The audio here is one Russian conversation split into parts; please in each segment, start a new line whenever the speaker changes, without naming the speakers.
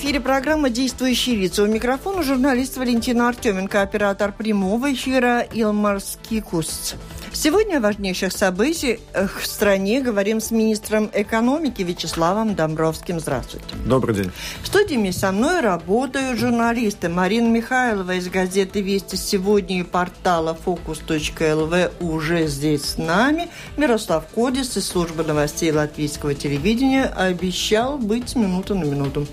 эфире программа «Действующие лица». У микрофона журналист Валентина Артеменко, оператор прямого эфира Илмар Скикус. Сегодня о важнейших событиях в стране говорим с министром экономики Вячеславом Домбровским. Здравствуйте.
Добрый день.
В студии со мной работают журналисты Марина Михайлова из газеты «Вести сегодня» и портала «Фокус.лв» уже здесь с нами. Мирослав Кодис из службы новостей латвийского телевидения обещал быть минуту на минуту.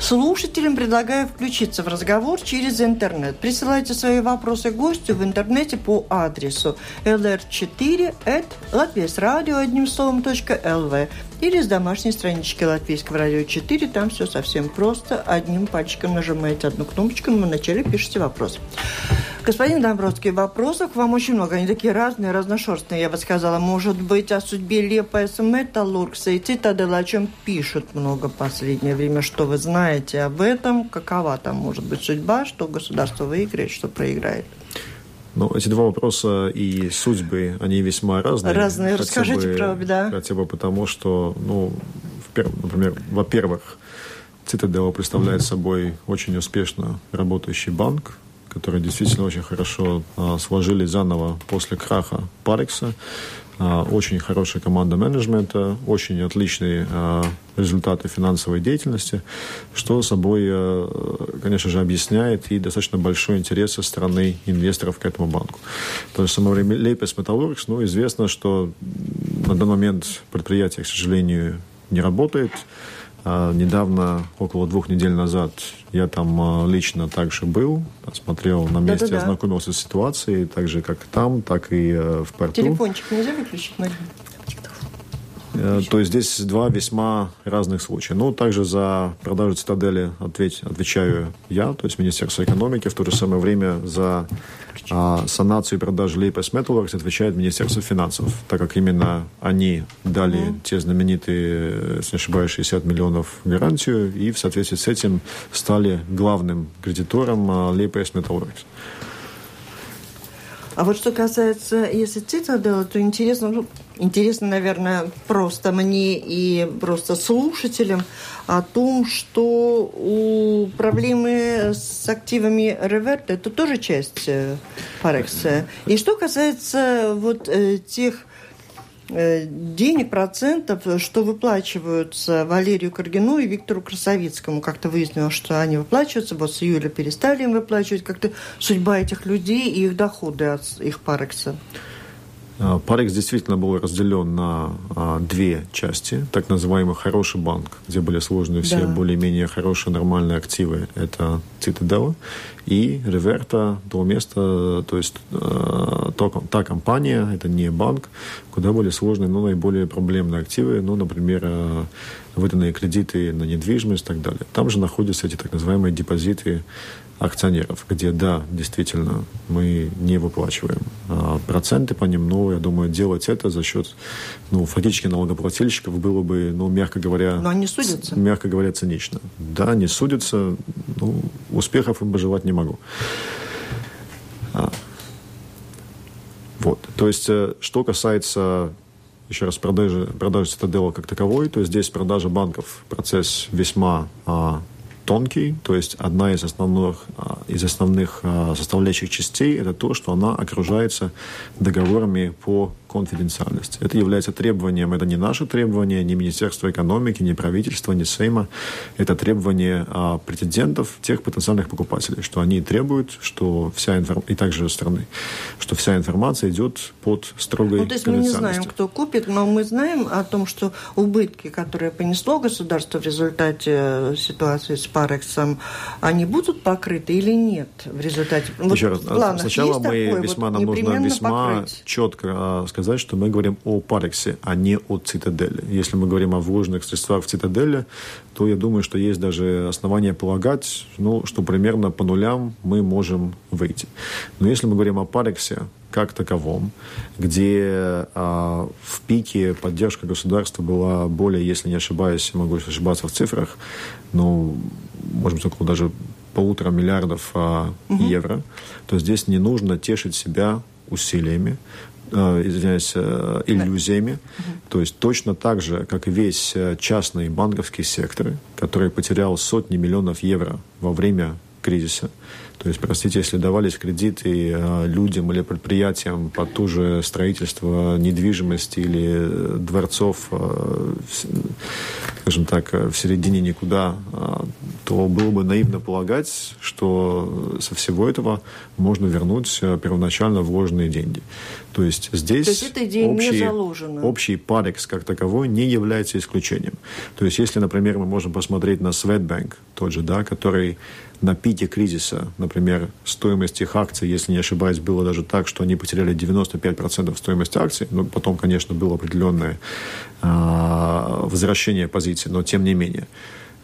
Слушателям предлагаю включиться в разговор через интернет. Присылайте свои вопросы гостю в интернете по адресу lr lr4 at Латвийс радио одним словом .лв или с домашней странички Латвийского радио 4. Там все совсем просто. Одним пальчиком нажимаете одну кнопочку, но вначале пишите вопрос. Господин Домбровский, вопросов к вам очень много. Они такие разные, разношерстные, я бы сказала. Может быть, о судьбе Лепа Металлургса и Цитадель, о чем пишут много в последнее время. Что вы знаете об этом? Какова там может быть судьба? Что государство выиграет, что проиграет?
Ну, эти два вопроса и судьбы, они весьма разные.
Разные. Расскажите бы, про да.
Хотя бы потому, что, ну, например, во-первых, Цитадела представляет собой очень успешно работающий банк, который действительно очень хорошо а, сложили заново после краха Парекса. А, очень хорошая команда менеджмента, очень отличные а, результаты финансовой деятельности, что собой, а, конечно же, объясняет и достаточно большой интерес со стороны инвесторов к этому банку. То есть, само время Лейпес Металлургс, ну, известно, что на данный момент предприятие, к сожалению, не работает. Недавно, около двух недель назад, я там лично также был, смотрел на месте, Да-да-да. ознакомился с ситуацией, так же, как там, так и в порту.
Телефончик нельзя выключить, Марина?
Э, то есть здесь два весьма разных случая. Ну, также за продажу цитадели ответь, отвечаю я, то есть Министерство экономики. В то же самое время за а, санацию и продажу Лейпес Металлургс отвечает Министерство финансов, так как именно они дали mm-hmm. те знаменитые, если не ошибаюсь, 60 миллионов гарантию, и в соответствии с этим стали главным кредитором Лейпес Металлургс.
А вот что касается, если цитадела, то интересно, ну, интересно, наверное, просто мне и просто слушателям о том, что у проблемы с активами реверта это тоже часть Форекса. Э, и что касается вот э, тех денег, процентов, что выплачиваются Валерию Каргину и Виктору Красовицкому. Как-то выяснилось, что они выплачиваются, вот с июля перестали им выплачивать. Как-то судьба этих людей и их доходы от их парекса.
Парекс действительно был разделен на а, две части. Так называемый хороший банк, где были сложены все да. более-менее хорошие нормальные активы. Это Цитадела. И Реверта, то место, то есть а, то, та компания, это не банк, куда были сложны ну, наиболее проблемные активы, ну, например, а, выданные кредиты на недвижимость и так далее. Там же находятся эти так называемые депозиты акционеров, где, да, действительно, мы не выплачиваем а, проценты по ним, но, я думаю, делать это за счет, ну, фактически налогоплательщиков было бы, ну, мягко говоря...
Но они судятся.
Мягко говоря, цинично. Да, не судятся, ну, успехов им пожелать не могу. А, вот, то есть, э, что касается еще раз продажи, продажи цитадела как таковой, то здесь продажа банков процесс весьма а, тонкий, то есть одна из основных, а, из основных а, составляющих частей – это то, что она окружается договорами по конфиденциальности. Это является требованием, это не наше требование, не Министерство экономики, не правительство, не Сейма. Это требование а, претендентов, тех потенциальных покупателей, что они требуют, что вся информация, и также страны, что вся информация идет под строгой
Ну, то есть мы не знаем, кто купит, но мы знаем о том, что убытки, которые понесло государство в результате э, ситуации с Парексом, они будут покрыты или нет в результате?
Еще вот раз, сначала мы весьма, вот нам нужно весьма покрыть. четко сказать, сказать, что мы говорим о Парексе, а не о Цитадели. Если мы говорим о вложенных средствах в Цитадели, то я думаю, что есть даже основания полагать, ну, что примерно по нулям мы можем выйти. Но если мы говорим о Парексе, как таковом, где а, в пике поддержка государства была более, если не ошибаюсь, могу ошибаться в цифрах, ну, можем только даже полутора миллиардов а, угу. евро, то здесь не нужно тешить себя усилиями, извиняюсь, э, иллюзиями. Да. То есть точно так же, как и весь э, частный банковский сектор, который потерял сотни миллионов евро во время кризиса, то есть, простите, если давались кредиты э, людям или предприятиям под ту же строительство недвижимости или э, дворцов, э, скажем так, в середине никуда, то было бы наивно полагать, что со всего этого можно вернуть первоначально вложенные деньги. То есть здесь
То есть эта идея общий, не заложена.
общий парекс как таковой не является исключением. То есть если, например, мы можем посмотреть на Swedbank, тот же, да, который на пике кризиса, например, стоимость их акций, если не ошибаюсь, было даже так, что они потеряли 95% стоимости акций, но потом, конечно, было определенное э, возвращение позиции, но тем не менее,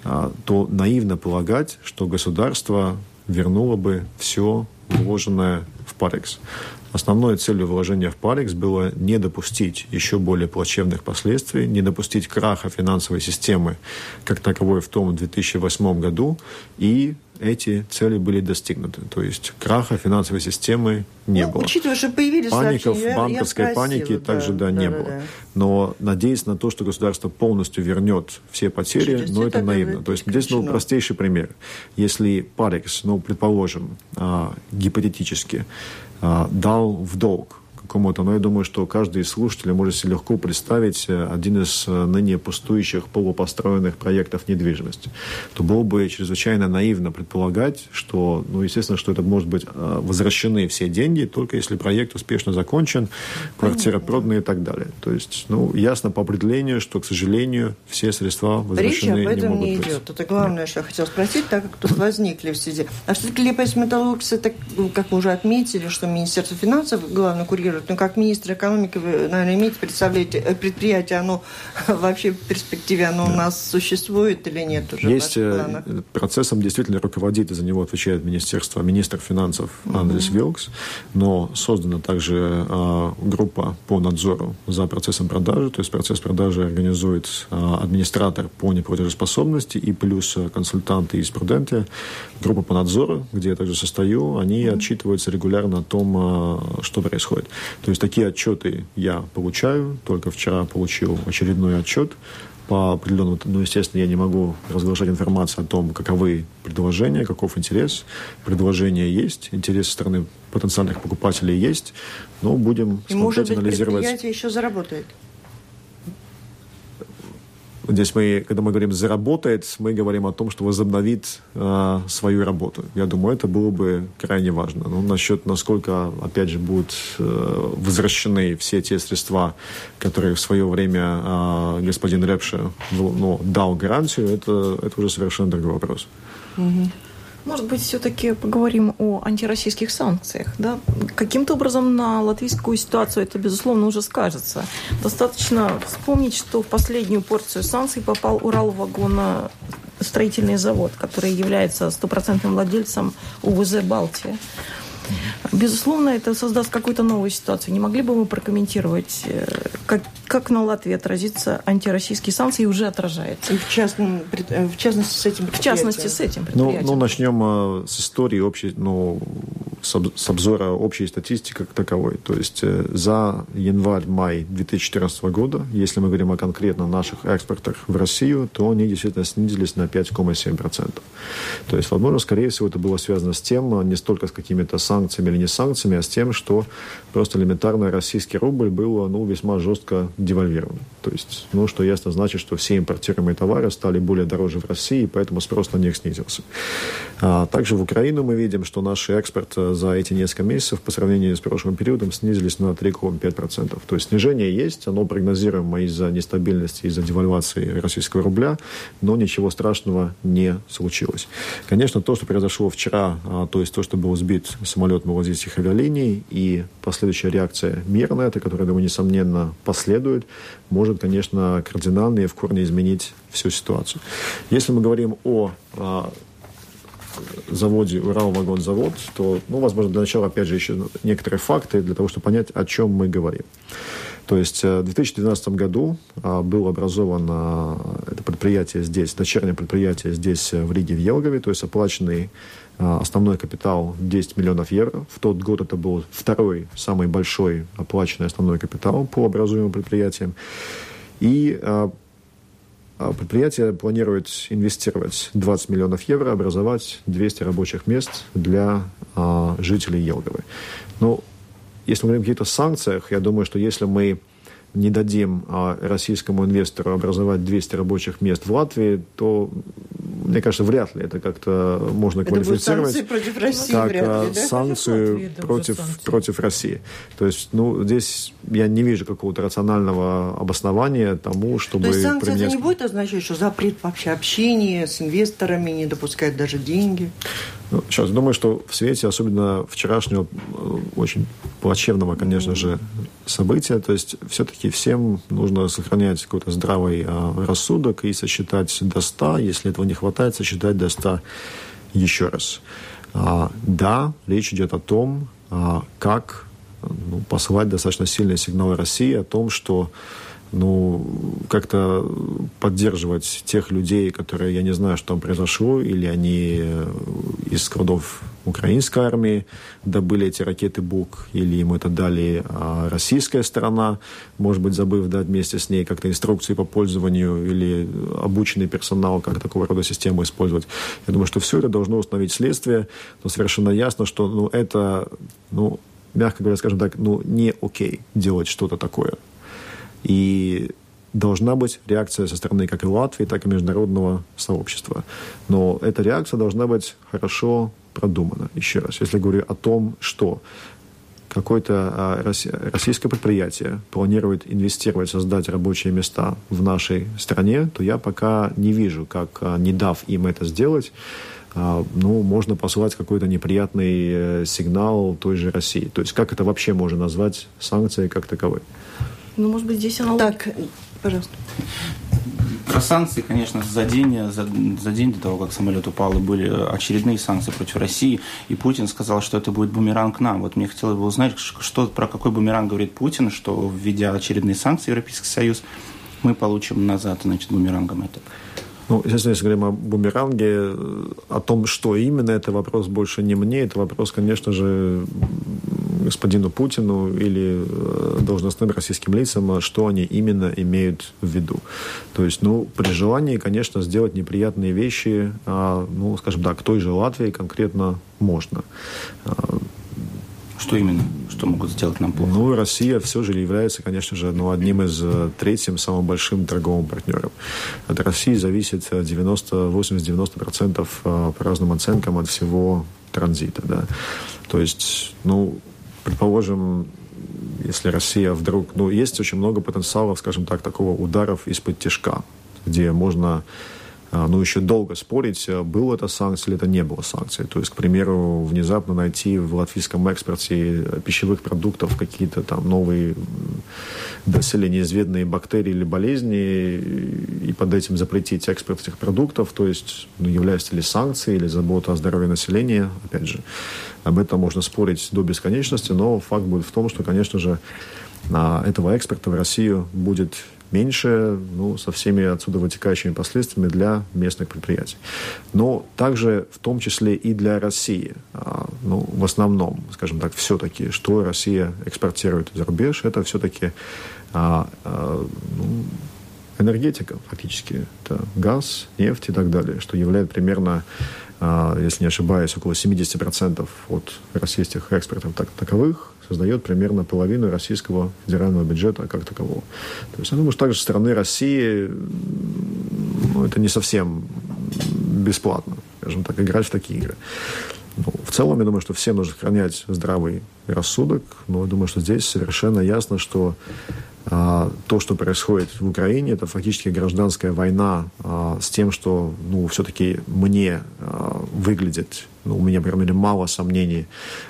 э, то наивно полагать, что государство вернуло бы все вложенное в Парекс. Основной целью вложения в Парекс было не допустить еще более плачевных последствий, не допустить краха финансовой системы как таковой в том 2008 году и эти цели были достигнуты. То есть краха финансовой системы не ну, было.
Учитывая, что появились
Паников, сообщения, банковской я паники да, также да, да, не да, было. Да. Но надеясь на то, что государство полностью вернет все потери, Через но это наивно. То есть здесь ну, простейший пример. Если Парекс, ну, предположим, а, гипотетически, а, дал в долг кому-то. Но я думаю, что каждый из слушателей может себе легко представить э, один из э, ныне пустующих полупостроенных проектов недвижимости. То было бы чрезвычайно наивно предполагать, что, ну, естественно, что это может быть э, возвращены все деньги, только если проект успешно закончен, квартира продана и так далее. То есть, ну, ясно по определению, что, к сожалению, все средства возвращены
Речь об этом
не могут
не
быть.
идет. Это главное, Нет. что я хотела спросить, так как тут возникли в связи. А все-таки лепость металлургс, это, как мы уже отметили, что Министерство финансов главный курирует ну, как министр экономики, вы, наверное, имеете представление, э, предприятие, оно вообще в перспективе, оно да. у нас существует или нет уже?
Есть э, процессом действительно руководит, и за него отвечает Министерство, министр финансов Андрес угу. Вилкс, но создана также э, группа по надзору за процессом продажи, то есть процесс продажи организует э, администратор по неплатежеспособности и плюс э, консультанты из Пруденте, группа по надзору, где я также состою, они угу. отчитываются регулярно о том, э, что происходит. То есть такие отчеты я получаю. Только вчера получил очередной отчет по определенному, ну, естественно, я не могу разглашать информацию о том, каковы предложения, каков интерес. Предложения есть, интерес со стороны потенциальных покупателей есть, но будем
И, может быть, анализировать. предприятие еще заработает?
Здесь мы, когда мы говорим «заработает», мы говорим о том, что возобновит э, свою работу. Я думаю, это было бы крайне важно. Ну, насчет, насколько, опять же, будут э, возвращены все те средства, которые в свое время э, господин Репше ну, дал гарантию, это, это уже совершенно другой вопрос.
Mm-hmm. Может быть, все-таки поговорим о антироссийских санкциях. Да? Каким-то образом на латвийскую ситуацию это, безусловно, уже скажется. Достаточно вспомнить, что в последнюю порцию санкций попал Уралвагоностроительный завод, который является стопроцентным владельцем УВЗ «Балтия». Безусловно, это создаст какую-то новую ситуацию. Не могли бы вы прокомментировать, э, как, как на Латвии отразится антироссийские санкции и уже отражается?
И в, частном, э, в частности с этим
В частности с этим
предприятием. Ну, ну начнем э, с истории общей, ну, с обзора общей статистики как таковой. То есть за январь-май 2014 года, если мы говорим о конкретно наших экспортах в Россию, то они действительно снизились на 5,7%. То есть, возможно, скорее всего, это было связано с тем, не столько с какими-то санкциями или не санкциями, а с тем, что просто элементарно российский рубль был ну, весьма жестко девальвирован. То есть, ну, что ясно значит, что все импортируемые товары стали более дороже в России, поэтому спрос на них снизился. А также в Украину мы видим, что наш экспорт за эти несколько месяцев по сравнению с прошлым периодом снизились на 3,5%. То есть снижение есть, оно прогнозируемо из-за нестабильности, из-за девальвации российского рубля, но ничего страшного не случилось. Конечно, то, что произошло вчера, а, то есть то, что был сбит самолет малазийских авиалиний и последующая реакция мира на это, которая, думаю, несомненно, последует, может, конечно, кардинально и в корне изменить всю ситуацию. Если мы говорим о а, заводе Урал-вагонзавод, то, ну, возможно, для начала, опять же, еще некоторые факты для того, чтобы понять, о чем мы говорим. То есть э, в 2012 году а, было образовано это предприятие здесь, дочернее предприятие здесь, э, в Риге, в Елгове, то есть оплаченный основной капитал 10 миллионов евро. В тот год это был второй самый большой оплаченный основной капитал по образуемым предприятиям. И а, а предприятие планирует инвестировать 20 миллионов евро, образовать 200 рабочих мест для а, жителей Елговы. Ну, если мы говорим о каких-то санкциях, я думаю, что если мы не дадим а, российскому инвестору образовать 200 рабочих мест в Латвии, то, мне кажется, вряд ли это как-то можно
это
квалифицировать.
санкции против России
как
вряд ли, да?
санкцию против, против России. То есть, ну, здесь я не вижу какого-то рационального обоснования тому, чтобы...
То есть санкции
применять...
это не будет означать, что запрет вообще общения с инвесторами, не допускать даже деньги?
Ну, сейчас думаю, что в свете, особенно вчерашнего, э, очень плачевного, конечно же, события, то есть все-таки всем нужно сохранять какой-то здравый а, рассудок и сосчитать до 100, если этого не хватает, сосчитать до 100 еще раз. А, да, речь идет о том, а, как ну, посылать достаточно сильные сигналы России о том, что ну, как-то поддерживать тех людей, которые, я не знаю, что там произошло, или они э, из складов украинской армии добыли эти ракеты БУК, или им это дали а российская сторона, может быть, забыв дать вместе с ней как-то инструкции по пользованию или обученный персонал, как такого рода систему использовать. Я думаю, что все это должно установить следствие, но совершенно ясно, что ну, это, ну, мягко говоря, скажем так, ну, не окей делать что-то такое. И должна быть реакция со стороны как и Латвии, так и международного сообщества. Но эта реакция должна быть хорошо продумана. Еще раз, если говорю о том, что какое-то а, российское предприятие планирует инвестировать, создать рабочие места в нашей стране, то я пока не вижу, как, а, не дав им это сделать, а, ну, можно посылать какой-то неприятный э, сигнал той же России. То есть как это вообще можно назвать санкцией как таковой?
Ну, может быть, здесь аналогия.
Так, пожалуйста.
Про санкции, конечно, за день, за, за день до того, как самолет упал, и были очередные санкции против России, и Путин сказал, что это будет бумеранг нам. Вот мне хотелось бы узнать, что, про какой бумеранг говорит Путин, что, введя очередные санкции Европейский Союз, мы получим назад, значит, бумерангом это.
Ну, естественно, если говорим о бумеранге, о том, что именно, это вопрос больше не мне, это вопрос, конечно же, господину Путину или э, должностным российским лицам, что они именно имеют в виду. То есть, ну, при желании, конечно, сделать неприятные вещи, а, ну, скажем так, той же Латвии конкретно можно. А,
что именно? Что могут сделать нам плохо?
Ну, Россия все же является, конечно же, ну, одним из э, третьим самым большим торговым партнером. От России зависит 90, 80-90% по разным оценкам от всего транзита. Да. То есть, ну, предположим, если Россия вдруг... Ну, есть очень много потенциалов, скажем так, такого ударов из-под тяжка, где можно а, ну, еще долго спорить, э, было это санкция или это не было санкцией. То есть, к примеру, внезапно найти в латвийском экспорте пищевых продуктов какие-то там новые доселе неизведанные бактерии или болезни и под этим запретить экспорт этих продуктов, то есть ну, является ли санкцией или забота о здоровье населения, опять же, об этом можно спорить до бесконечности, но факт будет в том, что, конечно же, этого экспорта в Россию будет меньше, ну, со всеми отсюда вытекающими последствиями для местных предприятий. Но также в том числе и для России. А, ну, в основном, скажем так, все-таки, что Россия экспортирует за рубеж, это все-таки а, а, ну, энергетика фактически. Это газ, нефть и так далее, что является примерно, если не ошибаюсь, около 70% от российских экспортов так, таковых создает примерно половину российского федерального бюджета как такового. То есть я думаю, что также со стороны России ну, это не совсем бесплатно, скажем так, играть в такие игры. Ну, в целом, я думаю, что всем нужно сохранять здравый рассудок, но я думаю, что здесь совершенно ясно, что а, то, что происходит в Украине, это фактически гражданская война а, с тем, что ну, все-таки мне а, выглядит, ну, у меня, по крайней мере, мало сомнений,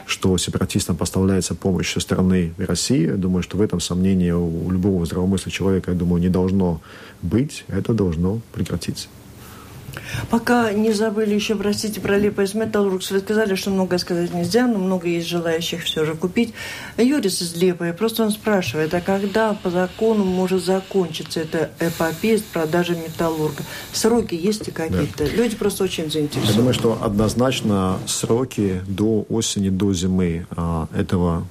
что сепаратистам поставляется помощь со стороны России. Я думаю, что в этом сомнении у любого здравомыслящего человека, я думаю, не должно быть. Это должно прекратиться.
Пока не забыли еще, простите, про Лиепаяс Металургс. Вы сказали, что много сказать нельзя, но много есть желающих все же купить. Юрис из Лиепаи, просто он спрашивает, а когда по закону может закончиться эта эпопея с продажей металлурга? Сроки есть ли какие-то? Да. Люди просто очень заинтересованы.
Я думаю, что однозначно сроки до осени, до зимы а, этого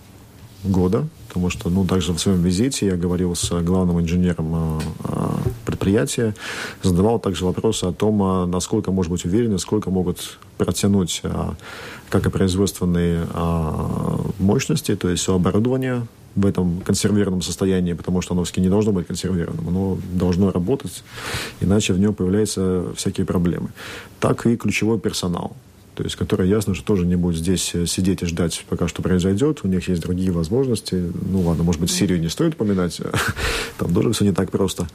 года, потому что, ну, также в своем визите я говорил с главным инженером а, а, предприятия, задавал также вопросы о том, а, насколько может быть уверены, сколько могут протянуть как и производственные мощности, то есть оборудование в этом консервированном состоянии, потому что оно все не должно быть консервированным, оно должно работать, иначе в нем появляются всякие проблемы. Так и ключевой персонал то есть который ясно, что тоже не будет здесь э, сидеть и ждать, пока что произойдет. У них есть другие возможности. Ну ладно, может быть, Сирию не стоит упоминать, там тоже все не так просто.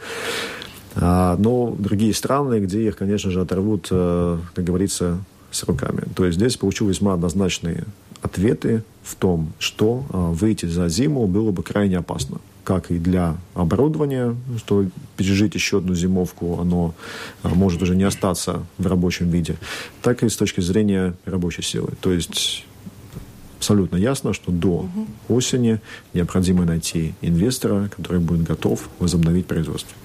А, но другие страны, где их, конечно же, оторвут, э, как говорится, с руками. То есть здесь получил весьма однозначные ответы в том, что э, выйти за зиму было бы крайне опасно как и для оборудования, что пережить еще одну зимовку, оно а, может уже не остаться в рабочем виде, так и с точки зрения рабочей силы. То есть абсолютно ясно, что до осени необходимо найти инвестора, который будет готов возобновить производство.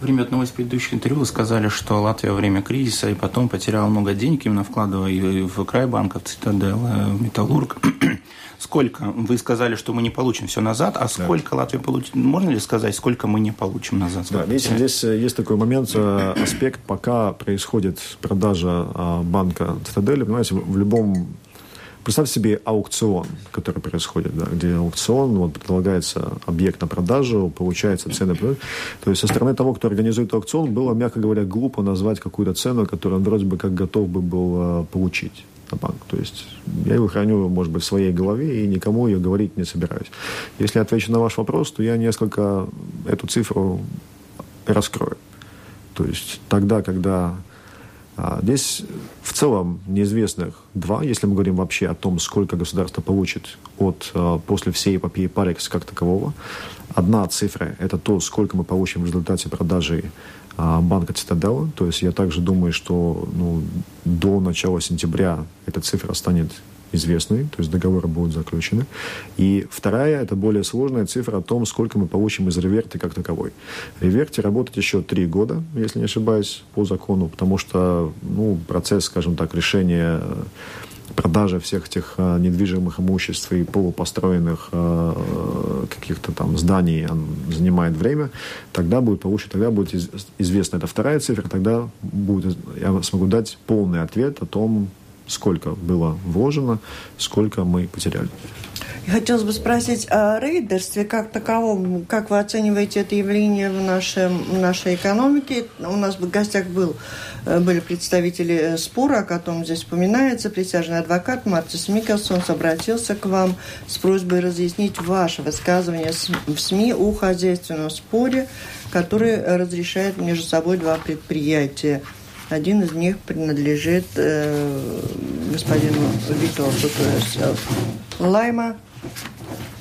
Время одного из предыдущих интервью вы сказали, что Латвия во время кризиса и потом потеряла много денег, именно вкладывая и в Крайбанк, в Цитадель, в Металлург. Сколько? Вы сказали, что мы не получим все назад, а сколько да. Латвия получит? Можно ли сказать, сколько мы не получим назад?
Да, видите, здесь э, есть такой момент, э, аспект, пока происходит продажа а, банка Цитадели, понимаете, в любом Представьте себе аукцион, который происходит, да, где аукцион, вот, предлагается объект на продажу, получается цены. То есть со стороны того, кто организует аукцион, было, мягко говоря, глупо назвать какую-то цену, которую он вроде бы как готов бы был э, получить на банк. То есть я его храню, может быть, в своей голове и никому ее говорить не собираюсь. Если я отвечу на ваш вопрос, то я несколько эту цифру раскрою. То есть тогда, когда здесь в целом неизвестных два, если мы говорим вообще о том, сколько государство получит от, а, после всей эпопеи Парекс как такового. Одна цифра – это то, сколько мы получим в результате продажи а, банка Цитадела. То есть я также думаю, что ну, до начала сентября эта цифра станет известной, то есть договоры будут заключены. И вторая, это более сложная цифра о том, сколько мы получим из реверти как таковой. Реверти работает еще три года, если не ошибаюсь, по закону, потому что ну, процесс, скажем так, решения продажа всех этих а, недвижимых имуществ и полупостроенных а, каких-то там зданий он занимает время, тогда будет получено, тогда будет из, известна эта вторая цифра, тогда будет, я смогу дать полный ответ о том, сколько было вложено, сколько мы потеряли.
Хотелось бы спросить о рейдерстве как таковом. Как вы оцениваете это явление в, нашем, в нашей экономике? У нас в гостях был, э, были представители э, спора, о котором здесь упоминается. Присяжный адвокат Мартис Микелсон обратился к вам с просьбой разъяснить ваше высказывание в СМИ о хозяйственном споре, который разрешает между собой два предприятия. Один из них принадлежит э, господину есть э, Лайма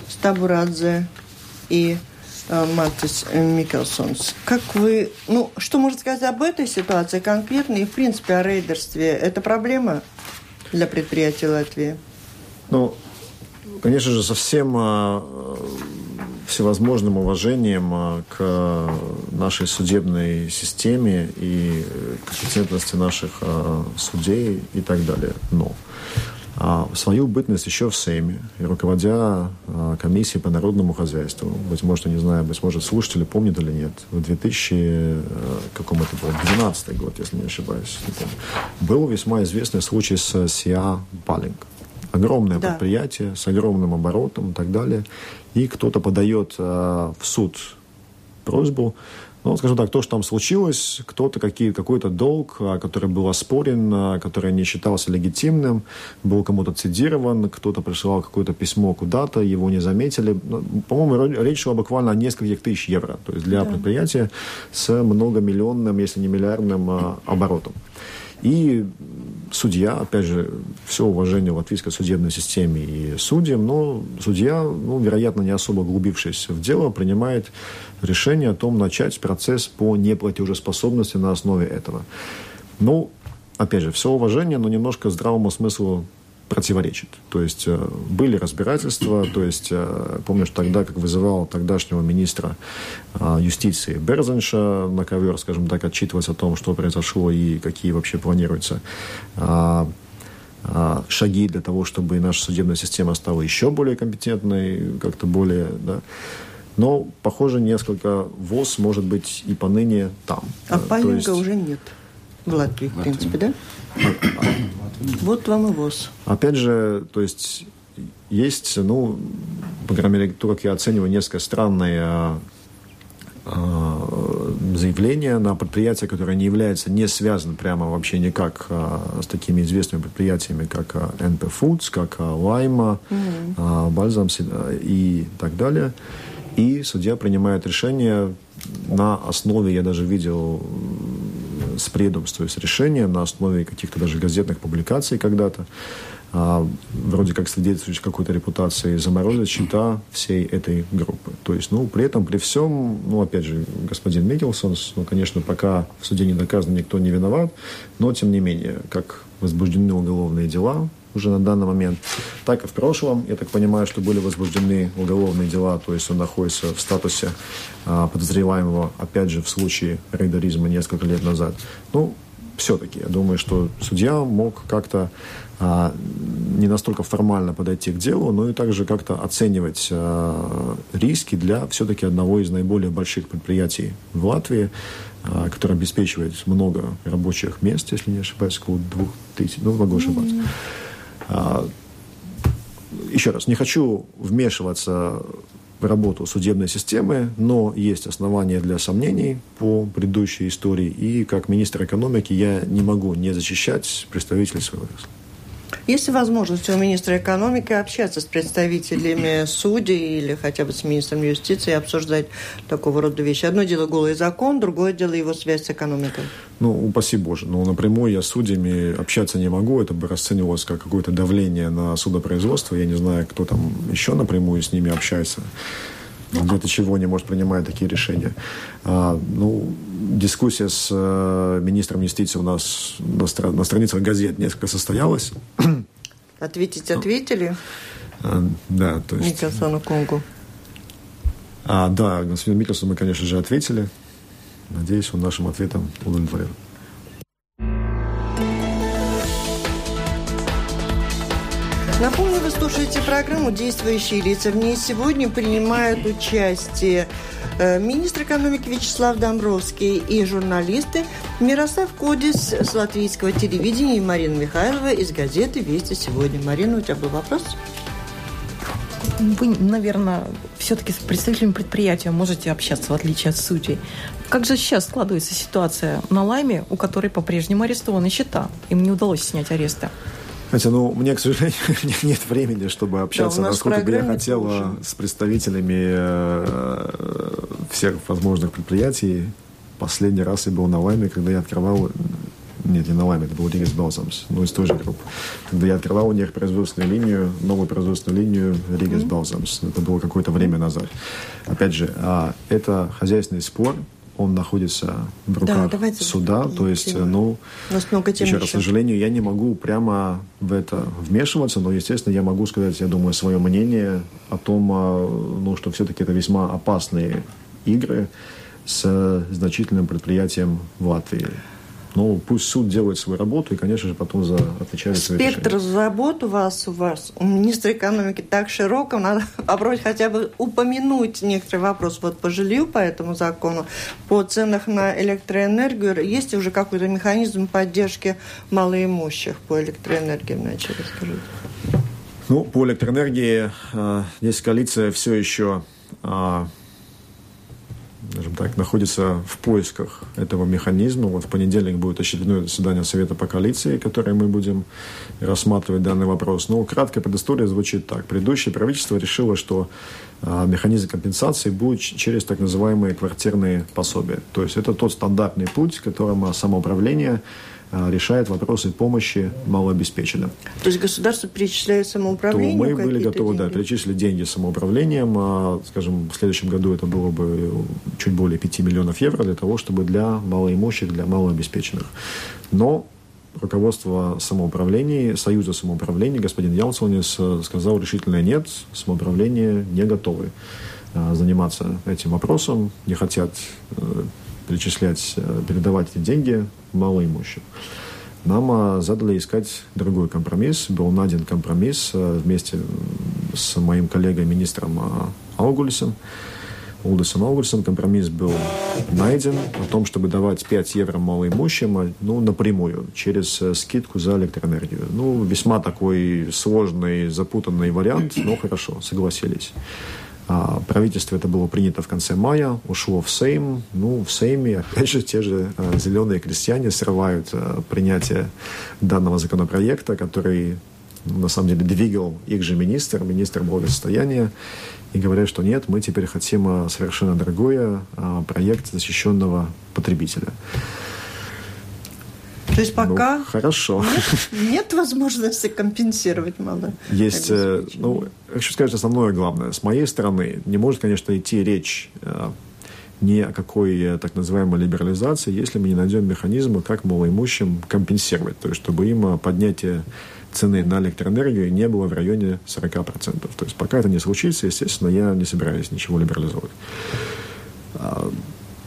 Стабурадзе и э, Мартис Микелсонс. Как вы, ну, что можно сказать об этой ситуации конкретно и, в принципе, о рейдерстве? Это проблема для предприятий Латвии?
Ну, конечно же, совсем э, всевозможным уважением э, к нашей судебной системе и компетентности наших судей и так далее. Но а свою бытность еще в Сейме, и руководя а, комиссией по народному хозяйству, быть может, не знаю, быть может, слушатели помнят или нет, в 2000, э, каком это был, 12 год, если не ошибаюсь, не помню, был весьма известный случай с Сиа Балинг. Огромное да. предприятие с огромным оборотом и так далее. И кто-то подает э, в суд просьбу. Ну, скажем так, то, что там случилось, кто-то какие, какой-то долг, а, который был оспорен, а, который не считался легитимным, был кому-то цитирован, кто-то присылал какое-то письмо куда-то, его не заметили. Ну, по-моему, речь шла буквально о нескольких тысяч евро. То есть для да. предприятия с многомиллионным, если не миллиардным а, оборотом. И судья, опять же, все уважение латвийской судебной системе и судьям, но судья, ну, вероятно, не особо углубившись в дело, принимает решение о том, начать процесс по неплатежеспособности на основе этого. Ну, опять же, все уважение, но немножко здравому смыслу противоречит. То есть э, были разбирательства, то есть э, помнишь тогда, как вызывал тогдашнего министра э, юстиции Берзенша на ковер, скажем так, отчитываться о том, что произошло и какие вообще планируются шаги для того, чтобы наша судебная система стала еще более компетентной, как-то более, да. Но, похоже, несколько ВОЗ может быть и поныне там.
А паника есть... уже нет в Латвии, в принципе, да? Вот вам и ВОЗ.
Опять же, то есть есть, ну, по крайней мере, как я оцениваю, несколько странные а, а, заявления на предприятия, которое не является, не связано прямо вообще никак а, с такими известными предприятиями, как а, NP Foods, как а, Лайма, mm-hmm. а, Бальзам и так далее. И судья принимает решение на основе, я даже видел с предом, то есть решение на основе каких-то даже газетных публикаций когда-то, а, вроде как свидетельствующих какой-то репутации, заморозить счета всей этой группы. То есть, ну, при этом, при всем, ну, опять же, господин Микелсон, ну, конечно, пока в суде не доказано, никто не виноват, но, тем не менее, как возбуждены уголовные дела, уже на данный момент, так и в прошлом. Я так понимаю, что были возбуждены уголовные дела, то есть он находится в статусе а, подозреваемого, опять же, в случае рейдеризма несколько лет назад. Ну, все-таки, я думаю, что судья мог как-то а, не настолько формально подойти к делу, но и также как-то оценивать а, риски для все-таки одного из наиболее больших предприятий в Латвии, а, который обеспечивает много рабочих мест, если не ошибаюсь, около двух тысяч, ну, могу ошибаться. А, еще раз, не хочу вмешиваться в работу судебной системы, но есть основания для сомнений по предыдущей истории, и как министр экономики я не могу не защищать представителей своего отрасли.
Есть возможность у министра экономики общаться с представителями судей или хотя бы с министром юстиции и обсуждать такого рода вещи? Одно дело голый закон, другое дело его связь с экономикой.
Ну, упаси Боже. Но напрямую я с судьями общаться не могу. Это бы расценивалось как какое-то давление на судопроизводство. Я не знаю, кто там еще напрямую с ними общается где-то чего не может принимать такие решения. А, ну, дискуссия с э, министром юстиции у нас на, стра- на страницах газет несколько состоялась.
Ответить ответили?
А, да, то есть...
Микельсону Конгу.
А, да, господину Микельсону мы, конечно же, ответили. Надеюсь, он нашим ответом удовлетворен.
Напомню, вы слушаете программу «Действующие лица». В ней сегодня принимают участие э, министр экономики Вячеслав Домбровский и журналисты Мирослав Кодис с латвийского телевидения и Марина Михайлова из газеты «Вести сегодня». Марина, у тебя был вопрос?
Вы, наверное, все-таки с представителями предприятия можете общаться, в отличие от судей. Как же сейчас складывается ситуация на Лайме, у которой по-прежнему арестованы счета? Им не удалось снять аресты.
Хотя, ну, мне, к сожалению, нет времени, чтобы общаться, да, насколько бы я хотела, с представителями э, всех возможных предприятий. Последний раз я был на Лайме, когда я открывал... Нет, не на Лайме, это был Ригас Балзамс, ну, из той же группы. Когда я открывал у них производственную линию, новую производственную линию Ригас mm-hmm. Это было какое-то время назад. Опять же, а, это хозяйственный спор, он находится в руках да, суда, то есть, тема. ну, много тем еще раз, к сожалению, я не могу прямо в это вмешиваться, но, естественно, я могу сказать, я думаю, свое мнение о том, а, ну, что все-таки это весьма опасные игры с значительным предприятием в Латвии. Ну, пусть суд делает свою работу и, конечно же, потом за, отвечает
за Спектр забот у вас, у вас, у министра экономики так широком, надо попробовать хотя бы упомянуть некоторые вопросы. Вот по жилью, по этому закону, по ценах на электроэнергию, есть уже какой-то механизм поддержки малоимущих по электроэнергии, вначале скажите?
Ну, по электроэнергии э, здесь коалиция все еще э, скажем так, находится в поисках этого механизма. Вот в понедельник будет очередное заседание Совета по коалиции, которое мы будем рассматривать данный вопрос. Но краткая предыстория звучит так. Предыдущее правительство решило, что а, механизм компенсации будет через так называемые квартирные пособия. То есть это тот стандартный путь, которым самоуправление а, решает вопросы помощи малообеспеченным.
То есть государство перечисляет самоуправлению?
То мы были готовы, деньги? да, перечислить деньги самоуправлением. А, скажем, в следующем году это было бы чуть более 5 миллионов евро для того, чтобы для малоимущих, для малообеспеченных. Но руководство самоуправления, Союза самоуправления, господин Ялцонис сказал решительно нет, самоуправление не готовы а, заниматься этим вопросом, не хотят э, перечислять, э, передавать эти деньги малоимущим. Нам а, задали искать другой компромисс. Был найден компромисс а, вместе с моим коллегой, министром а, Аугульсом. Улдесом Аугульсом компромисс был найден о том, чтобы давать 5 евро малоимущим ну, напрямую, через э, скидку за электроэнергию. Ну, весьма такой сложный, запутанный вариант, но хорошо, согласились. А, правительство это было принято в конце мая, ушло в Сейм. Ну, в Сейме, опять же, те же а, зеленые крестьяне срывают а, принятие данного законопроекта, который ну, на самом деле двигал их же министр, министр благосостояния, и говорят, что нет, мы теперь хотим совершенно другое, проект защищенного потребителя.
То есть пока
ну, хорошо.
Нет, нет возможности компенсировать мало.
Есть, э, ну, хочу сказать основное главное. С моей стороны не может, конечно, идти речь э, ни о какой э, так называемой либерализации, если мы не найдем механизма, как малоимущим компенсировать. То есть, чтобы им поднятие цены на электроэнергию не было в районе 40%. То есть, пока это не случится, естественно, я не собираюсь ничего либерализовать. А,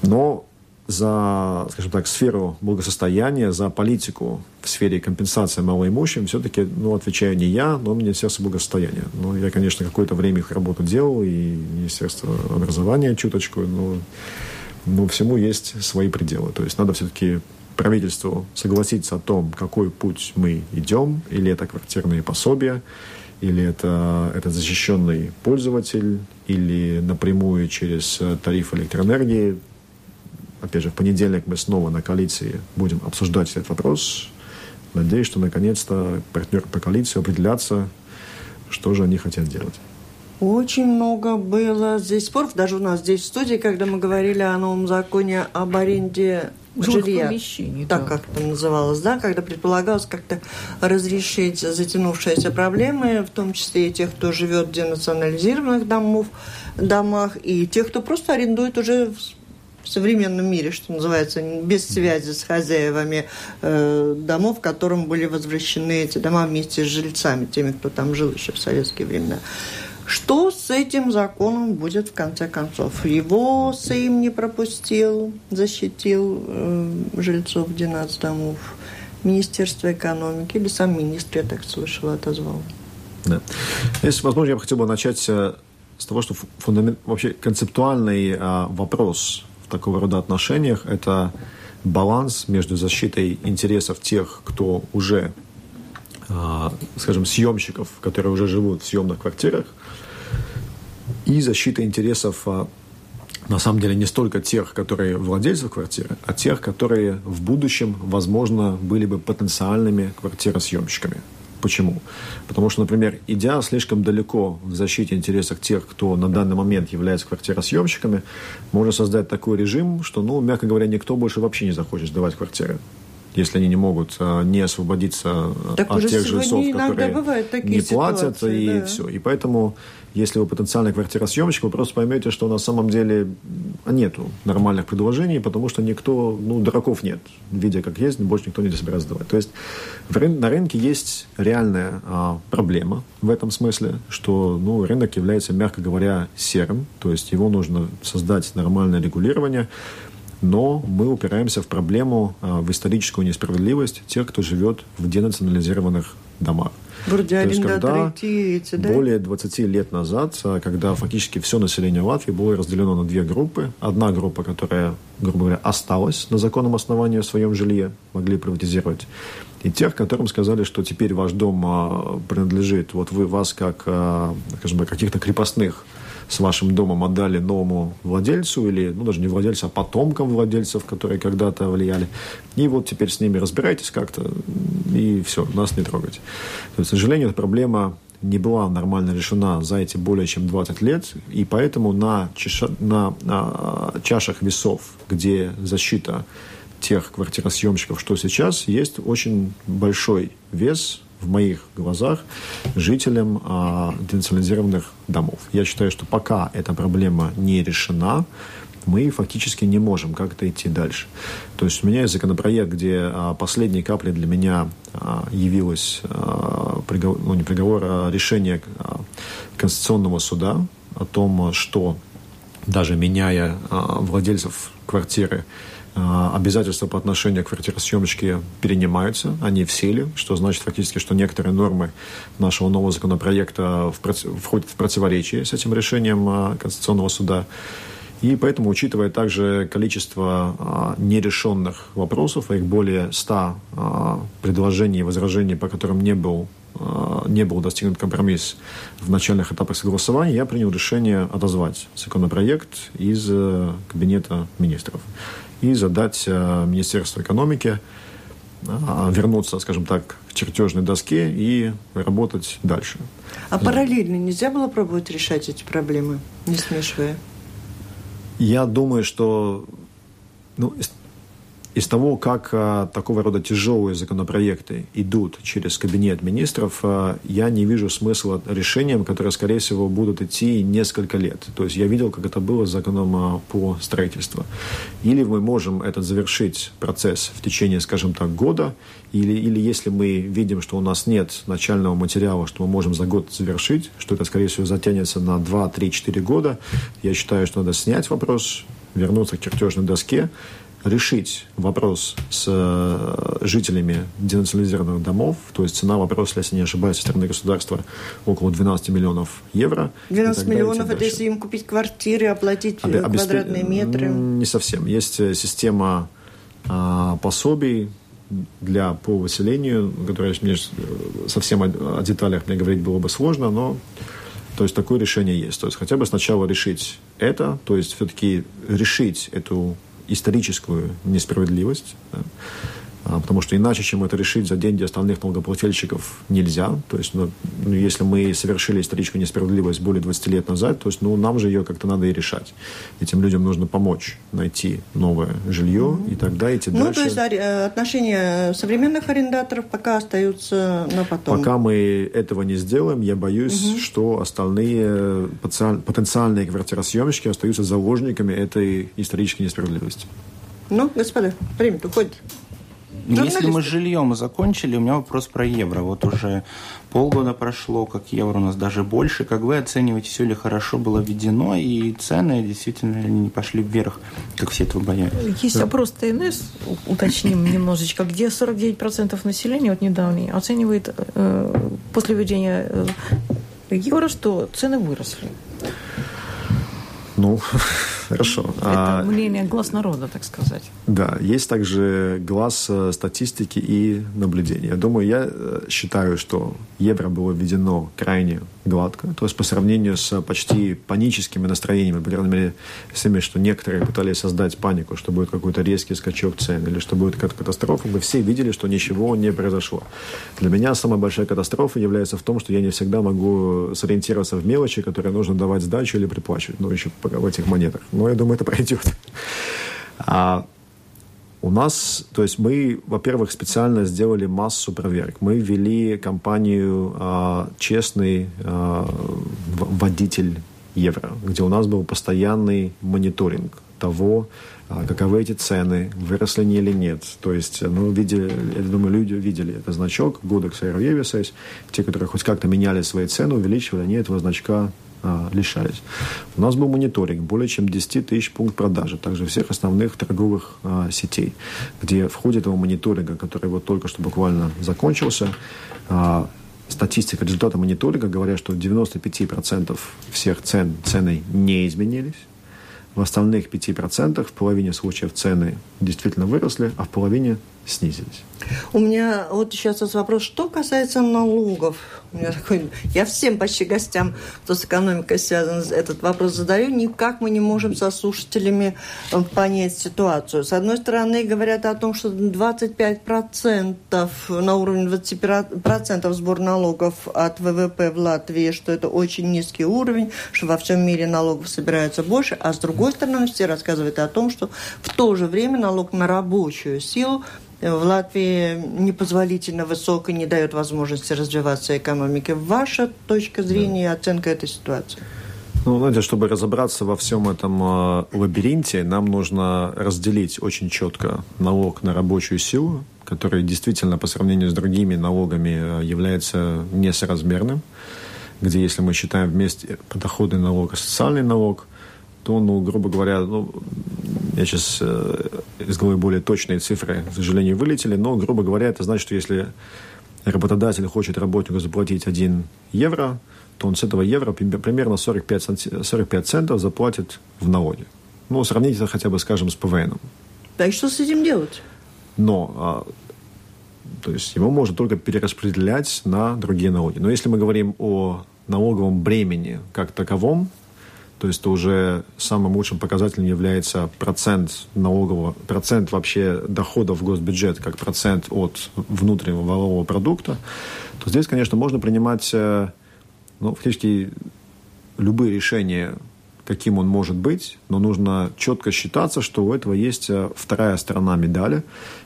но за, скажем так, сферу благосостояния, за политику в сфере компенсации малоимущим все-таки, ну, отвечаю не я, но Министерство благосостояния. Ну, я, конечно, какое-то время их работу делал, и Министерство образования чуточку, но, но всему есть свои пределы. То есть надо все-таки правительству согласиться о том, какой путь мы идем, или это квартирные пособия, или это, это защищенный пользователь, или напрямую через тариф электроэнергии опять же, в понедельник мы снова на коалиции будем обсуждать этот вопрос. Надеюсь, что наконец-то партнеры по коалиции определятся, что же они хотят делать.
Очень много было здесь споров, даже у нас здесь в студии, когда мы говорили о новом законе об аренде жилья, так да. как это называлось, да, когда предполагалось как-то разрешить затянувшиеся проблемы, в том числе и тех, кто живет в денационализированных домов, домах, и тех, кто просто арендует уже в современном мире, что называется, без связи с хозяевами э, домов, которым были возвращены эти дома вместе с жильцами, теми, кто там жил еще в советские времена. Что с этим законом будет в конце концов? Его Сейм не пропустил, защитил э, жильцов 12 домов. Министерство экономики или сам министр, я так слышала, отозвал.
Да. Если возможно, я бы хотел бы начать э, с того, что фундамент, вообще концептуальный а, вопрос такого рода отношениях – это баланс между защитой интересов тех, кто уже, а, скажем, съемщиков, которые уже живут в съемных квартирах, и защитой интересов а, на самом деле не столько тех, которые владельцы квартиры, а тех, которые в будущем, возможно, были бы потенциальными квартиросъемщиками. Почему? Потому что, например, идя слишком далеко в защите интересов тех, кто на данный момент является квартиросъемщиками, можно создать такой режим, что, ну, мягко говоря, никто больше вообще не захочет сдавать квартиры если они не могут а, не освободиться
так
от тех жильцов,
которые
не платят,
ситуации,
и
да.
все. И поэтому если вы потенциальный квартиросъемщик, вы просто поймете, что на самом деле нету нормальных предложений, потому что никто, ну, дураков нет. Видя как есть, больше никто не собирается сдавать. То есть рын- на рынке есть реальная а, проблема в этом смысле, что ну, рынок является, мягко говоря, серым, то есть его нужно создать нормальное регулирование, но мы упираемся в проблему, а, в историческую несправедливость тех, кто живет в денационализированных домах.
Вроде То есть, когда эти, да?
более 20 лет назад, а, когда фактически все население Латвии было разделено на две группы. Одна группа, которая, грубо говоря, осталась на законном основании в своем жилье, могли приватизировать. И тех, которым сказали, что теперь ваш дом а, принадлежит, вот вы вас как, скажем, каких-то крепостных с вашим домом отдали новому владельцу или, ну, даже не владельцу, а потомкам владельцев, которые когда-то влияли. И вот теперь с ними разбирайтесь как-то, и все, нас не трогать. То есть, к сожалению, эта проблема не была нормально решена за эти более чем 20 лет, и поэтому на, чаша, на, на чашах весов, где защита тех квартиросъемщиков, что сейчас, есть очень большой вес в моих глазах жителям а, денационализированных домов. Я считаю, что пока эта проблема не решена, мы фактически не можем как-то идти дальше. То есть у меня есть законопроект, где а, последней каплей для меня а, явилось а, приговор, ну, не приговор, а решение а, Конституционного суда о том, что даже меняя а, владельцев квартиры, обязательства по отношению к квартиросъемочке перенимаются, они в силе, что значит фактически, что некоторые нормы нашего нового законопроекта входят в противоречие с этим решением а, Конституционного суда. И поэтому, учитывая также количество а, нерешенных вопросов, а их более 100 а, предложений и возражений, по которым не был, а, не был достигнут компромисс в начальных этапах согласования, я принял решение отозвать законопроект из а, Кабинета министров и задать а, Министерству экономики а, вернуться, скажем так, к чертежной доске и работать дальше.
А параллельно нельзя было пробовать решать эти проблемы, не смешивая?
Я думаю, что ну, из, того, как а, такого рода тяжелые законопроекты идут через кабинет министров, а, я не вижу смысла решениям, которые, скорее всего, будут идти несколько лет. То есть я видел, как это было с законом а, по строительству. Или мы можем этот завершить процесс в течение, скажем так, года, или, или если мы видим, что у нас нет начального материала, что мы можем за год завершить, что это, скорее всего, затянется на 2, 3, 4 года, я считаю, что надо снять вопрос, вернуться к чертежной доске, решить вопрос с э, жителями денационализированных домов, то есть цена вопроса, если не ошибаюсь, со стороны государства около 12 миллионов евро.
12 миллионов – это если им купить квартиры, оплатить Об, э, квадратные метры?
Не совсем. Есть э, система а, пособий, для по выселению, которая мне совсем о, о деталях мне говорить было бы сложно, но то есть такое решение есть. То есть хотя бы сначала решить это, то есть все-таки решить эту историческую несправедливость. Потому что иначе, чем это решить за деньги остальных налогоплательщиков, нельзя. То есть, ну, ну, если мы совершили историческую несправедливость более 20 лет назад, то есть, ну, нам же ее как-то надо и решать. Этим людям нужно помочь найти новое жилье mm-hmm. и тогда идти
ну,
дальше.
Ну, то есть, э, отношения современных арендаторов пока остаются на потом.
Пока мы этого не сделаем, я боюсь, mm-hmm. что остальные потенциальные квартиросъемщики остаются заложниками этой исторической несправедливости.
Ну, господа, время уходит.
Если мы жильем закончили, у меня вопрос про евро. Вот уже полгода прошло, как евро у нас даже больше. Как вы оцениваете, все ли хорошо было введено, и цены действительно не пошли вверх, как все этого боялись?
Есть опрос ТНС, уточним немножечко, где 49% населения, вот недавний, оценивает э, после введения э, евро, что цены выросли.
Ну, хорошо.
Это а, мнение глаз народа, так сказать.
Да, есть также глаз э, статистики и наблюдения. Я думаю, я э, считаю, что евро было введено крайне гладко, то есть по сравнению с почти паническими настроениями, по крайней мере, с теми, что некоторые пытались создать панику, что будет какой-то резкий скачок цен или что будет какая-то катастрофа, мы все видели, что ничего не произошло. Для меня самая большая катастрофа является в том, что я не всегда могу сориентироваться в мелочи, которые нужно давать сдачу или приплачивать, ну, еще в этих монетах. Но я думаю, это пройдет. А у нас, то есть мы, во-первых, специально сделали массу проверок. Мы ввели компанию э, «Честный э, водитель евро», где у нас был постоянный мониторинг того, э, каковы эти цены, выросли они или нет. То есть, ну, видели, я думаю, люди видели этот значок, Godex Aeroevisais, те, которые хоть как-то меняли свои цены, увеличивали, они этого значка а, лишались. У нас был мониторинг более чем 10 тысяч пунктов продажи, также всех основных торговых а, сетей, где в ходе этого мониторинга, который вот только что буквально закончился, а, статистика, результаты мониторинга говорят, что 95% всех цен, цены не изменились. В остальных 5% в половине случаев цены действительно выросли, а в половине снизились.
У меня вот сейчас вопрос, что касается налогов. У меня такой, я всем почти гостям, кто с экономикой связан, этот вопрос задаю. Никак мы не можем со слушателями э, понять ситуацию. С одной стороны, говорят о том, что 25% на уровне 20% сбор налогов от ВВП в Латвии, что это очень низкий уровень, что во всем мире налогов собирается больше. А с другой стороны, все рассказывают о том, что в то же время налог на рабочую силу в Латвии непозволительно высокой, не дает возможности развиваться экономике. Ваша точка зрения и оценка этой ситуации?
Ну, знаете, чтобы разобраться во всем этом э, лабиринте, нам нужно разделить очень четко налог на рабочую силу, который действительно по сравнению с другими налогами э, является несоразмерным, где если мы считаем вместе подоходный налог и социальный налог, то, ну, грубо говоря, ну, я сейчас э, из головы более точные цифры, к сожалению, вылетели, но, грубо говоря, это значит, что если работодатель хочет работнику заплатить 1 евро, то он с этого евро примерно 45, 45 центов заплатит в налоге. Ну, сравнить это хотя бы, скажем, с ПВН.
Да и что с этим делать?
Но, а, то есть его можно только перераспределять на другие налоги. Но если мы говорим о налоговом бремени как таковом, то есть это уже самым лучшим показателем является процент налогового, процент вообще доходов в госбюджет как процент от внутреннего валового продукта, то здесь, конечно, можно принимать э, ну, фактически любые решения, каким он может быть, но нужно четко считаться, что у этого есть э, вторая сторона медали.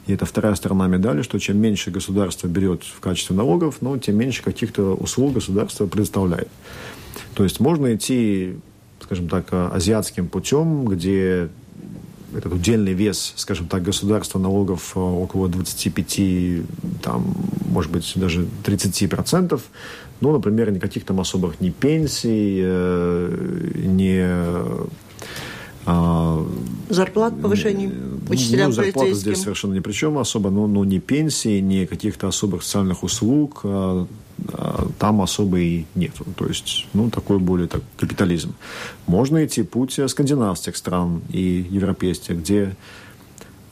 И эта вторая сторона медали, что чем меньше государство берет в качестве налогов, ну, тем меньше каких-то услуг государство предоставляет. То есть можно идти скажем так, э, азиатским путем, где этот удельный вес, скажем так, государства налогов э, около 25, там, может быть, даже 30 процентов. Ну, например, никаких там особых ни пенсий, э, ни
а, зарплат повышений учителям
ну, зарплата здесь совершенно ни при чем особо, но, но ни пенсии, ни каких-то особых социальных услуг а, а, там особо и нет. То есть, ну, такой более так, капитализм. Можно идти путь скандинавских стран и европейских, где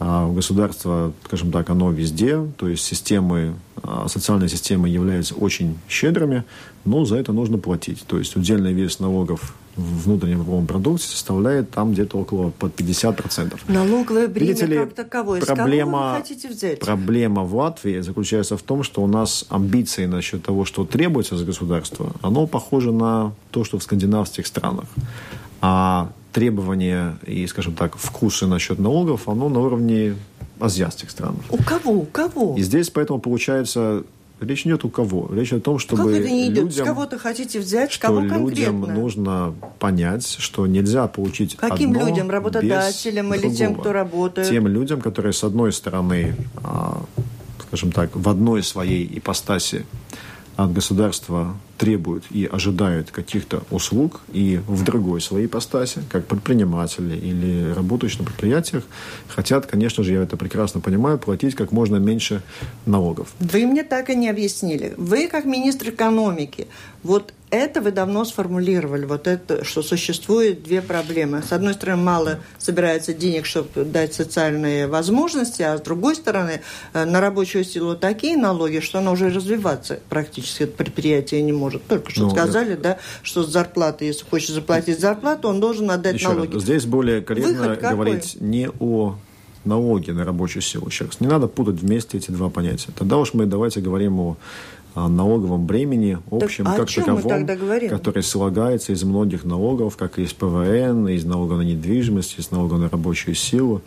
а, государство, скажем так, оно везде, то есть системы, а, социальные системы являются очень щедрыми, но за это нужно платить. То есть удельный вес налогов в внутреннем продукте составляет там где-то около под 50%.
Налоговое бремя Видите ли, как таковое.
Проблема,
вы хотите взять?
проблема в Латвии заключается в том, что у нас амбиции насчет того, что требуется за государство, оно похоже на то, что в скандинавских странах. А требования и, скажем так, вкусы насчет налогов, оно на уровне азиатских стран.
У кого? У кого?
И здесь поэтому получается Речь идет у кого? Речь о том, чтобы как
это не идет? людям... С кого-то хотите взять?
Что
кого
людям нужно понять, что нельзя получить
Каким
одно
людям? Работодателям или
другого.
тем, кто работает?
Тем людям, которые, с одной стороны, а, скажем так, в одной своей ипостаси от государства требуют и ожидают каких-то услуг, и в другой своей ипостаси, как предприниматели или работающие на предприятиях, хотят, конечно же, я это прекрасно понимаю, платить как можно меньше налогов.
Вы мне так и не объяснили. Вы, как министр экономики, вот это вы давно сформулировали, вот это, что существует две проблемы. С одной стороны, мало собирается денег, чтобы дать социальные возможности, а с другой стороны, э, на рабочую силу такие налоги, что оно уже развиваться практически это предприятие не может. Только что ну, сказали, да, что с зарплаты, если хочет заплатить зарплату, он должен отдать
Еще
налоги.
Раз, здесь более корректно говорить не о налоги на рабочую силу. Раз, не надо путать вместе эти два понятия. Тогда уж мы давайте говорим о налоговом бремени общем,
так,
как таковом, который слагается из многих налогов, как из ПВН, из налога на недвижимость, из налога на рабочую силу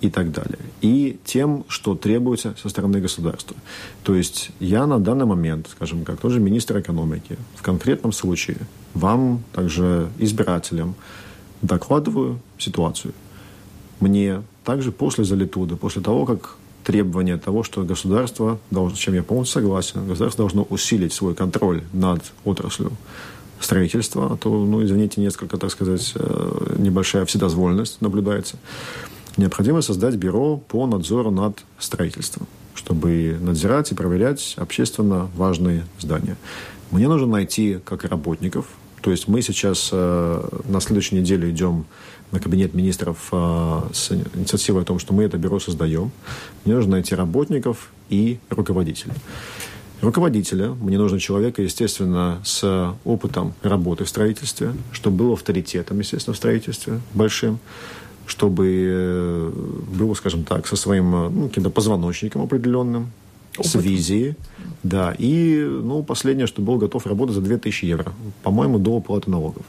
и так далее. И тем, что требуется со стороны государства. То есть я на данный момент, скажем, как тоже министр экономики, в конкретном случае вам, также избирателям, докладываю ситуацию. Мне также после залетуда, после того, как требование того, что государство, должно, с чем я полностью согласен, государство должно усилить свой контроль над отраслью строительства, а то, ну, извините, несколько, так сказать, э, небольшая вседозволенность наблюдается. Необходимо создать бюро по надзору над строительством, чтобы надзирать и проверять общественно важные здания. Мне нужно найти как работников, То есть мы сейчас на следующей неделе идем на кабинет министров с инициативой о том, что мы это бюро создаем. Мне нужно найти работников и руководителей руководителя. Мне нужен человек, естественно, с опытом работы в строительстве, чтобы был авторитетом, естественно, в строительстве большим, чтобы э, был, скажем так, со своим ну, каким-то позвоночником определенным, Опыт. с визией. Да, и, ну, последнее, что был готов работать за 2000 евро, по-моему, до уплаты налогов.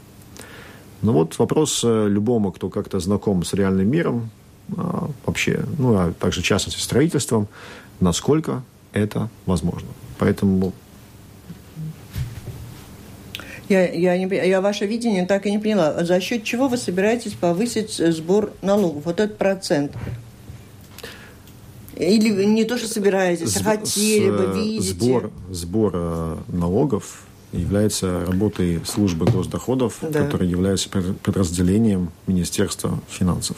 Ну вот вопрос э, любому, кто как-то знаком с реальным миром, а, вообще, ну, а также в частности строительством, насколько это возможно. Поэтому
я, я, не, я ваше видение так и не поняла. За счет чего вы собираетесь повысить сбор налогов? Вот этот процент. Или не то, что собираетесь, а хотели бы, видите?
Сбор, сбор э, налогов является работой службы госдоходов, да. которая является подразделением Министерства финансов.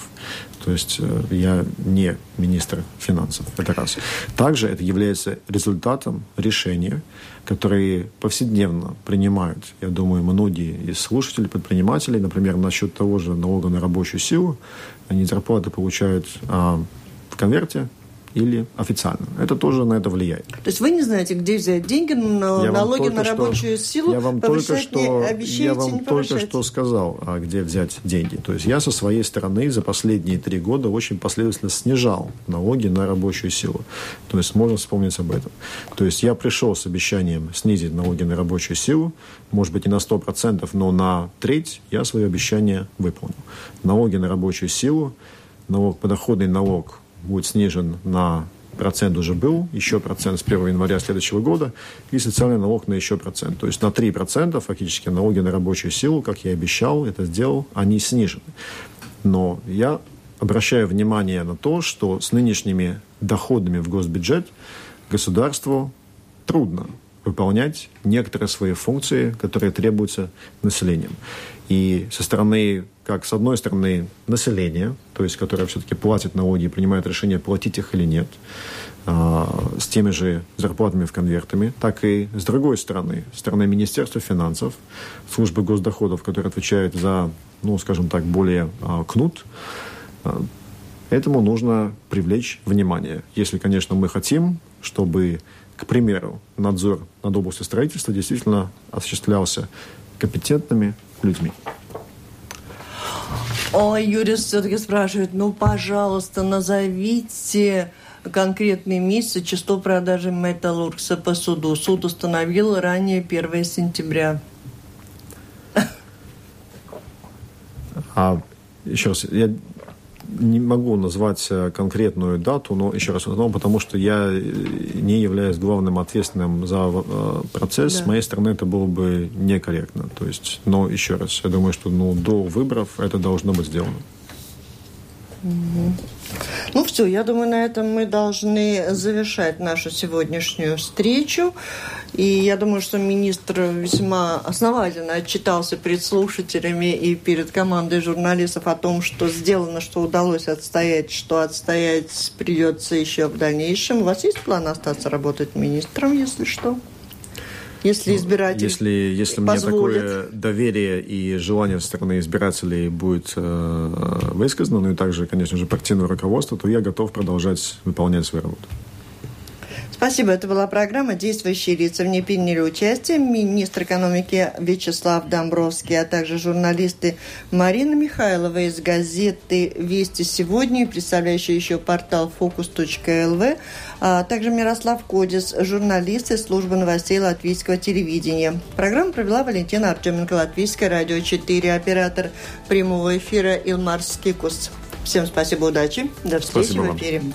То есть э, я не министр финансов. Это раз. Также это является результатом решения, которые повседневно принимают, я думаю, многие из слушателей, предпринимателей, например, насчет того же налога на рабочую силу, они зарплаты получают а, в конверте, или официально. Это тоже на это влияет.
То есть вы не знаете, где взять деньги на я налоги на рабочую что, силу?
Я вам только что, я вам только что сказал, а где взять деньги. То есть я со своей стороны за последние три года очень последовательно снижал налоги на рабочую силу. То есть можно вспомнить об этом. То есть я пришел с обещанием снизить налоги на рабочую силу, может быть, не на 100%, но на треть я свое обещание выполнил. Налоги на рабочую силу, налог, подоходный налог будет снижен на процент уже был, еще процент с 1 января следующего года, и социальный налог на еще процент. То есть на 3% фактически налоги на рабочую силу, как я и обещал, это сделал, они снижены. Но я обращаю внимание на то, что с нынешними доходами в госбюджет государству трудно выполнять некоторые свои функции, которые требуются населением. И со стороны, как с одной стороны, населения, то есть которое все-таки платит налоги и принимает решение, платить их или нет, а, с теми же зарплатами в конвертами, так и с другой стороны, стороны Министерства финансов, службы госдоходов, которые отвечают за, ну, скажем так, более а, кнут, а, этому нужно привлечь внимание. Если, конечно, мы хотим, чтобы, к примеру, надзор над областью строительства действительно осуществлялся компетентными людьми.
Ой, юрист все-таки спрашивает, ну, пожалуйста, назовите конкретный месяц число продажи Металлургса по суду. Суд установил ранее 1 сентября.
А еще раз, я не могу назвать э, конкретную дату, но еще раз, потому что я э, не являюсь главным ответственным за э, процесс. Да. С моей стороны это было бы некорректно. То есть, но еще раз, я думаю, что ну, до выборов это должно быть сделано.
Угу. Ну все, я думаю, на этом мы должны завершать нашу сегодняшнюю встречу. И я думаю, что министр весьма основательно отчитался перед слушателями и перед командой журналистов о том, что сделано, что удалось отстоять, что отстоять придется еще в дальнейшем. У вас есть план остаться работать министром, если что? Если ну, избиратель
Если, если мне такое доверие и желание со стороны избирателей будет э, высказано, ну и также, конечно же, партийное руководство, то я готов продолжать выполнять свою работу.
Спасибо. Это была программа «Действующие лица». В ней приняли участие министр экономики Вячеслав Домбровский, а также журналисты Марина Михайлова из газеты «Вести сегодня», представляющая еще портал «Фокус.лв», а также Мирослав Кодис, журналист из службы новостей латвийского телевидения. Программу провела Валентина Артеменко, Латвийское радио 4, оператор прямого эфира Илмар Скикус. Всем спасибо, удачи. До встречи спасибо в эфире. Вам.